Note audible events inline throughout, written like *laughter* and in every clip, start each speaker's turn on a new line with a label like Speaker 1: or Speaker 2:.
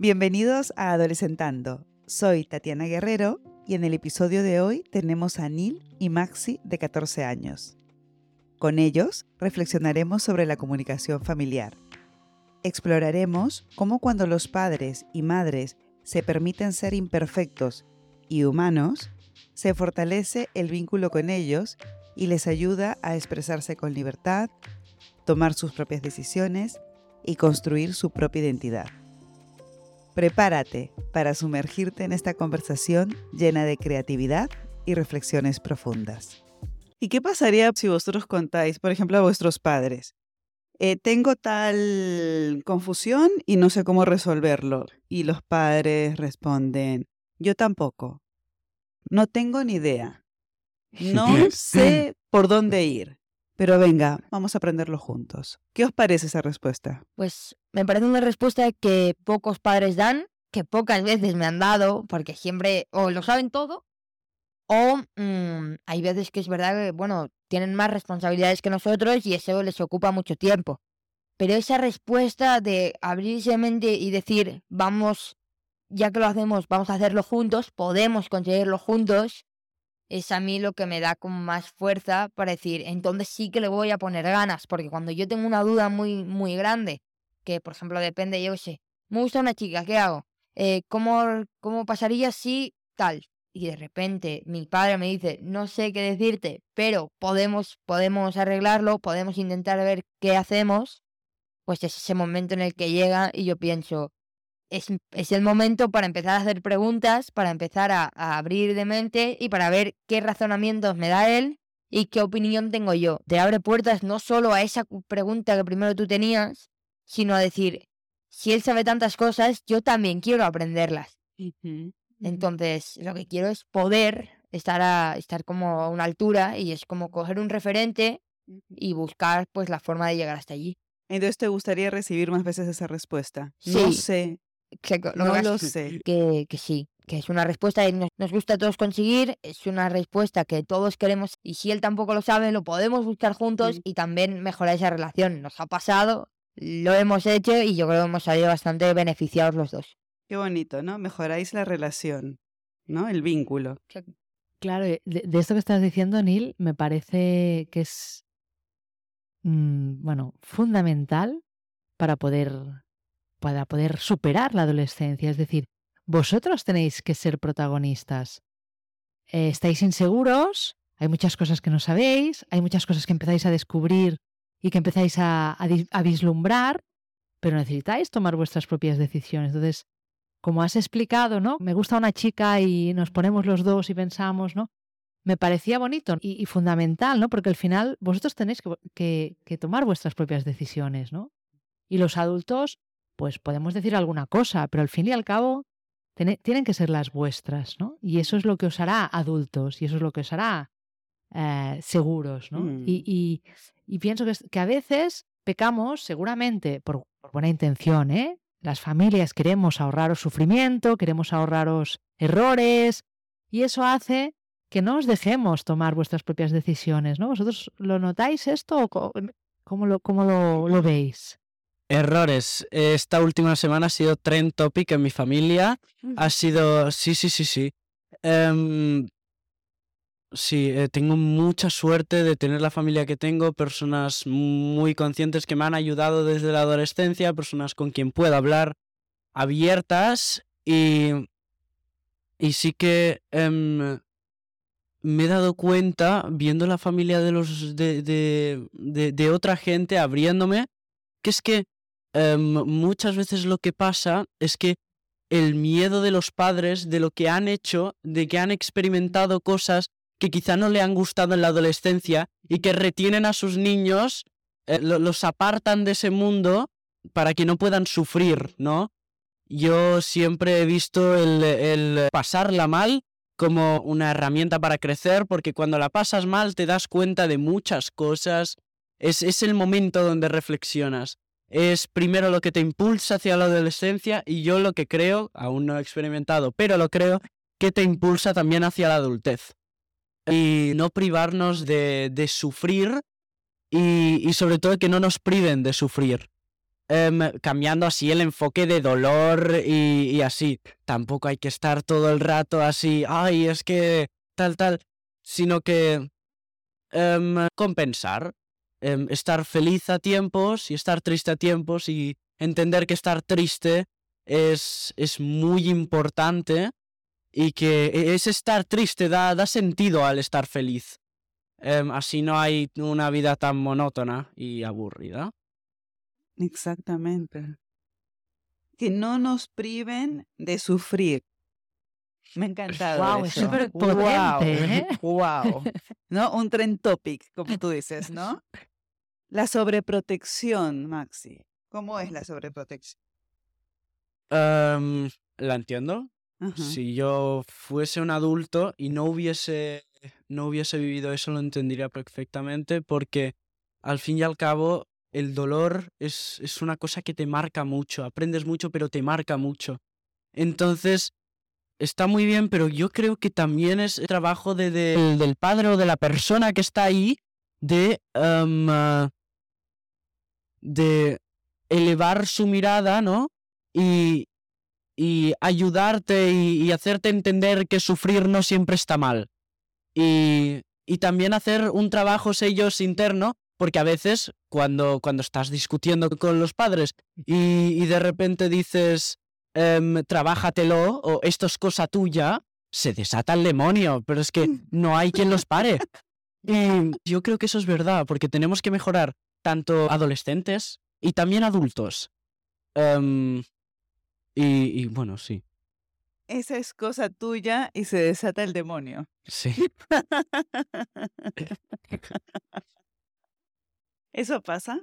Speaker 1: Bienvenidos a Adolescentando. Soy Tatiana Guerrero y en el episodio de hoy tenemos a Neil y Maxi de 14 años. Con ellos reflexionaremos sobre la comunicación familiar. Exploraremos cómo cuando los padres y madres se permiten ser imperfectos y humanos, se fortalece el vínculo con ellos y les ayuda a expresarse con libertad, tomar sus propias decisiones y construir su propia identidad. Prepárate para sumergirte en esta conversación llena de creatividad y reflexiones profundas. ¿Y qué pasaría si vosotros contáis, por ejemplo, a vuestros padres? Eh, tengo tal confusión y no sé cómo resolverlo. Y los padres responden, yo tampoco. No tengo ni idea. No *laughs* sé por dónde ir. Pero venga, vamos a aprenderlo juntos. ¿Qué os parece esa respuesta?
Speaker 2: Pues me parece una respuesta que pocos padres dan, que pocas veces me han dado, porque siempre o lo saben todo, o mm, hay veces que es verdad que, bueno, tienen más responsabilidades que nosotros y eso les ocupa mucho tiempo. Pero esa respuesta de abrirse mente y decir, vamos, ya que lo hacemos, vamos a hacerlo juntos, podemos conseguirlo juntos, es a mí lo que me da como más fuerza para decir, entonces sí que le voy a poner ganas, porque cuando yo tengo una duda muy, muy grande, que por ejemplo depende, yo sé, me gusta una chica, ¿qué hago? Eh, ¿cómo, ¿Cómo pasaría si tal? Y de repente mi padre me dice, no sé qué decirte, pero podemos, podemos arreglarlo, podemos intentar ver qué hacemos, pues es ese momento en el que llega y yo pienso, es, el momento para empezar a hacer preguntas, para empezar a, abrir de mente y para ver qué razonamientos me da él y qué opinión tengo yo. Te abre puertas no solo a esa pregunta que primero tú tenías, sino a decir, si él sabe tantas cosas, yo también quiero aprenderlas. Entonces, lo que quiero es poder estar a estar como a una altura y es como coger un referente y buscar pues la forma de llegar hasta allí.
Speaker 1: Entonces, ¿te gustaría recibir más veces esa respuesta?
Speaker 2: Sí.
Speaker 1: No sé,
Speaker 2: no lo sé. Que, que, sí, que es una respuesta que nos, gusta a todos conseguir, es una respuesta que todos queremos y si él tampoco lo sabe, lo podemos buscar juntos y también mejorar esa relación. Nos ha pasado, lo hemos hecho y yo creo que hemos salido bastante beneficiados los dos.
Speaker 1: Qué bonito, ¿no? Mejoráis la relación, ¿no? El vínculo.
Speaker 3: Claro, de, de esto que estás diciendo, Neil, me parece que es, mm, bueno, fundamental para poder para poder superar la adolescencia. Es decir, vosotros tenéis que ser protagonistas. Eh, estáis inseguros, hay muchas cosas que no sabéis, hay muchas cosas que empezáis a descubrir y que empezáis a, vislumbrar, pero necesitáis tomar vuestras propias decisiones. Entonces, como has explicado, ¿no? Me gusta una chica y nos ponemos los dos y pensamos, ¿no? Me parecía bonito y, fundamental, ¿no? Porque al final vosotros tenéis que, que, que, tomar vuestras propias decisiones, ¿no? Y los adultos pues podemos decir alguna cosa, pero al fin y al cabo tienen que ser las vuestras, ¿no? Y eso es lo que os hará adultos y eso es lo que os hará eh, seguros, ¿no?
Speaker 1: Mm.
Speaker 3: Y, pienso que, a veces pecamos, seguramente, por, buena intención, ¿eh? Las familias queremos ahorraros sufrimiento, queremos ahorraros errores y eso hace que no os dejemos tomar vuestras propias decisiones, ¿no? ¿Vosotros lo notáis esto o cómo lo, cómo lo veis?
Speaker 4: Errores. Esta última semana ha sido trend topic en mi familia. Ha sido. Sí, sí, sí, sí. Em, sí, eh, tengo mucha suerte de tener la familia que tengo, personas muy conscientes que me han ayudado desde la adolescencia, personas con quien puedo hablar abiertas y. Y sí que em, me he dado cuenta, viendo la familia de los de, de, de otra gente, abriéndome, que es que Em, muchas veces lo que pasa es que el miedo de los padres, de lo que han hecho, de que han experimentado cosas que quizá no le han gustado en la adolescencia y que retienen a sus niños, eh, los apartan de ese mundo para que no puedan sufrir, ¿no? Yo siempre he visto el, el pasarla mal como una herramienta para crecer, porque cuando la pasas mal te das cuenta de muchas cosas. Es, es el momento donde reflexionas es primero lo que te impulsa hacia la adolescencia y yo lo que creo, aún no he experimentado, pero lo creo, que te impulsa también hacia la adultez. Y no privarnos de, de sufrir y, y, sobre todo que no nos priven de sufrir. em, cambiando así el enfoque de dolor y, y así. Tampoco hay que estar todo el rato así, ay, es que tal, tal, sino que em, compensar, em, estar feliz a tiempos y estar triste a tiempos y entender que estar triste es, es muy importante y que e, ese estar triste da, da sentido al estar feliz. Em, así no hay una vida tan monótona y aburrida.
Speaker 1: Exactamente. Que no nos priven de sufrir. Me ha encantado.
Speaker 3: Guau, es
Speaker 1: eso.
Speaker 3: súper
Speaker 1: Guau,
Speaker 3: potente, ¿eh? *laughs*
Speaker 1: ¿No? Un trend topic, como tú dices, ¿no? La sobreprotección, Maxi. ¿Cómo es la sobreprotección?
Speaker 4: ¿La entiendo?
Speaker 1: Ajá.
Speaker 4: Si yo fuese un adulto y no hubiese, no hubiese vivido eso, lo entendería perfectamente porque al fin y al cabo el dolor es, es una cosa que te marca mucho, aprendes mucho, pero te marca mucho. Entonces, está muy bien, pero yo creo que también es trabajo de, de- del padre o de la persona que está ahí de, de elevar su mirada, ¿no? Y, y ayudarte y, y hacerte entender que sufrir no siempre está mal. Y, y también hacer un trabajo sellos interno, porque a veces cuando, cuando estás discutiendo con los padres y, y de repente dices, trabájatelo o esto es cosa tuya, se desata el demonio, pero es que *laughs* no hay quien los pare. Y yo creo que eso es verdad, porque tenemos que mejorar tanto adolescentes y también adultos. Em, y, y bueno, sí,
Speaker 1: Esa es cosa tuya y se desata el demonio.
Speaker 4: sí. *laughs*
Speaker 1: ¿Eso pasa?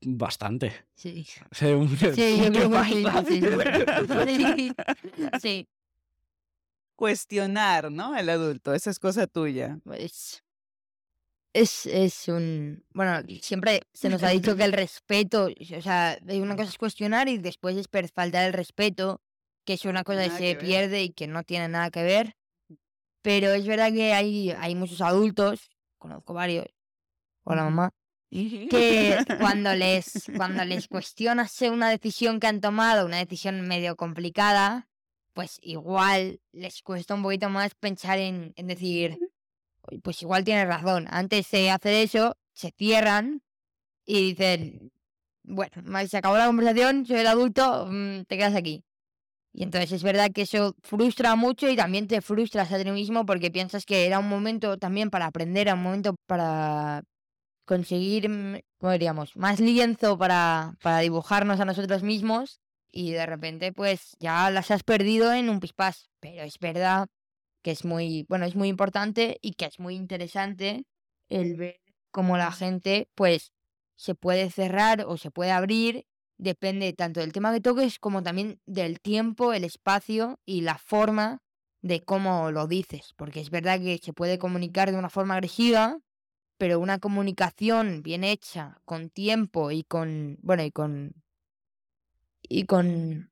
Speaker 4: Bastante.
Speaker 2: Sí. *laughs*
Speaker 4: Sí, un-
Speaker 2: Sí, yo creo que sí.
Speaker 1: Bye, *laughs*
Speaker 2: Sí. Sí.
Speaker 1: Cuestionar, ¿no? Al adulto. Esa es cosa tuya.
Speaker 2: Pues es, es un... Bueno, siempre se nos ha dicho que el *laughs* respeto, o sea, una cosa es cuestionar y después es faltar el respeto, que es una cosa que se
Speaker 1: que
Speaker 2: pierde y que no tiene nada que ver. Pero es verdad que hay, hay muchos adultos, conozco varios, hola
Speaker 1: Ujú.
Speaker 2: mamá, que cuando les, cuando les *laughs* cuestionas una decisión que han tomado, una decisión medio complicada, pues igual les cuesta un poquito más pensar en, en decir, "Oye, pues igual tienes razón. Antes de hacer eso, se cierran y dicen, bueno, se acabó la conversación, soy el adulto, mm, te quedas aquí. Y entonces es verdad que eso frustra mucho y también te frustras a ti mismo porque piensas que era un momento también para aprender, era un momento para conseguir, mm, ¿cómo diríamos? Más lienzo para, para dibujarnos a nosotros mismos y de repente pues ya las has perdido en un pispás. Pero es verdad que es muy, bueno, es muy importante y que es muy interesante el ver cómo la gente pues se puede cerrar o se puede abrir, depende tanto del tema que toques como también del tiempo, el espacio y la forma de cómo lo dices, porque es verdad que se puede comunicar de una forma agresiva, pero una comunicación bien hecha, con tiempo y con, bueno, y con y con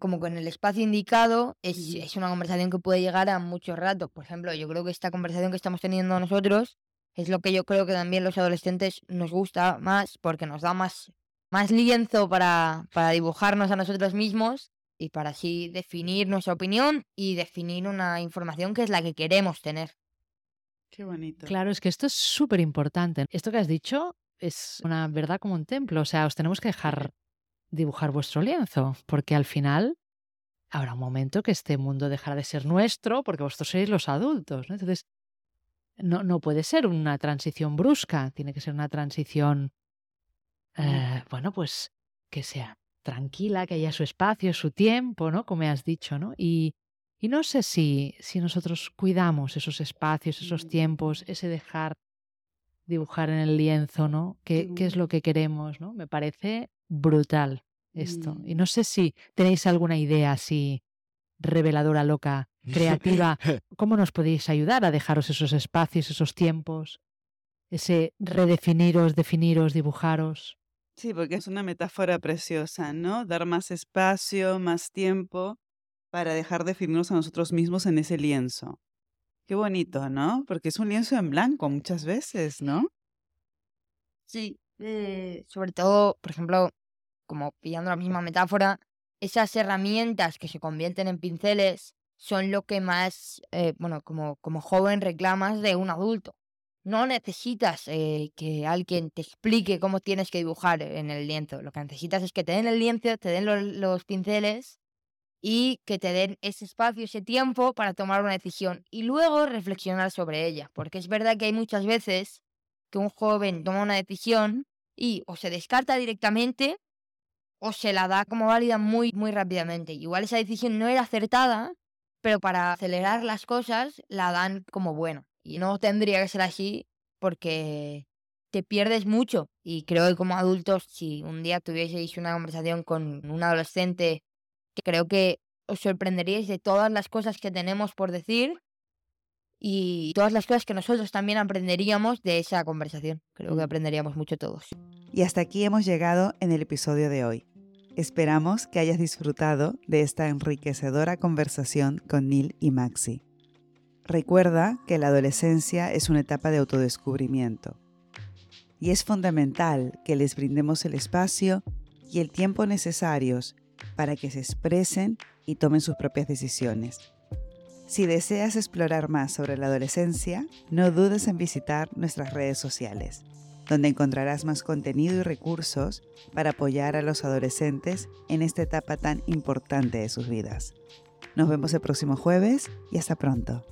Speaker 2: como con el espacio indicado es, es una conversación que puede llegar a muchos ratos. Por ejemplo, yo creo que esta conversación que estamos teniendo nosotros es lo que yo creo que también los adolescentes nos gusta más porque nos da más, más lienzo para, para dibujarnos a nosotros mismos y para así definir nuestra opinión y definir una información que es la que queremos tener.
Speaker 1: Qué bonito.
Speaker 3: Claro, es que esto es súper importante. Esto que has dicho es una verdad como un templo. O sea, os tenemos que dejar dibujar vuestro lienzo, porque al final habrá un momento que este mundo dejará de ser nuestro, porque vosotros sois los adultos. ¿no? Entonces, no, no puede ser una transición brusca, tiene que ser una transición, eh, bueno, pues que sea tranquila, que haya su espacio, su tiempo, ¿no? Como has dicho, ¿no? Y, y no sé si, si nosotros cuidamos esos espacios, esos
Speaker 1: Mm.
Speaker 3: tiempos, ese dejar dibujar en el lienzo, ¿no? ¿Qué, qué es
Speaker 1: Mm.
Speaker 3: lo que queremos, ¿no? Me parece brutal esto. Y
Speaker 1: Mm.
Speaker 3: no sé si tenéis alguna idea así reveladora, loca, creativa. *laughs* ¿Cómo nos podéis ayudar a dejaros esos espacios, esos tiempos? Ese redefiniros, definiros, dibujaros.
Speaker 1: Sí, porque es una metáfora preciosa, ¿no? Dar más espacio, más tiempo para dejar definirnos a nosotros mismos en ese lienzo. Qué bonito, ¿no? Porque es un lienzo en blanco muchas veces, ¿no?
Speaker 2: Sí, eh, sobre todo, por ejemplo, como pillando la misma metáfora, esas herramientas que se convierten en pinceles son lo que más, eh, bueno, como, como joven reclamas de un adulto. No necesitas eh, que alguien te explique cómo tienes que dibujar en el lienzo. Lo que necesitas es que te den el lienzo, te den los, los pinceles y que te den ese espacio, ese tiempo para tomar una decisión y luego reflexionar sobre ella. Porque es verdad que hay muchas veces que un joven toma una decisión y o se descarta directamente o se la da como válida muy, muy rápidamente. Igual esa decisión no era acertada, pero para acelerar las cosas la dan como buena. Y no tendría que ser así porque te pierdes mucho. Y creo que como adultos, si un día tuvieseis una conversación con un adolescente, creo que os sorprenderíais de todas las cosas que tenemos por decir y todas las cosas que nosotros también aprenderíamos de esa conversación. Creo que aprenderíamos mucho todos.
Speaker 1: Y hasta aquí hemos llegado en el episodio de hoy. Esperamos que hayas disfrutado de esta enriquecedora conversación con Neil y Maxi. Recuerda que la adolescencia es una etapa de autodescubrimiento y es fundamental que les brindemos el espacio y el tiempo necesarios para que se expresen y tomen sus propias decisiones. Si deseas explorar más sobre la adolescencia, no dudes en visitar nuestras redes sociales, donde encontrarás más contenido y recursos para apoyar a los adolescentes en esta etapa tan importante de sus vidas. Nos vemos el próximo jueves y hasta pronto.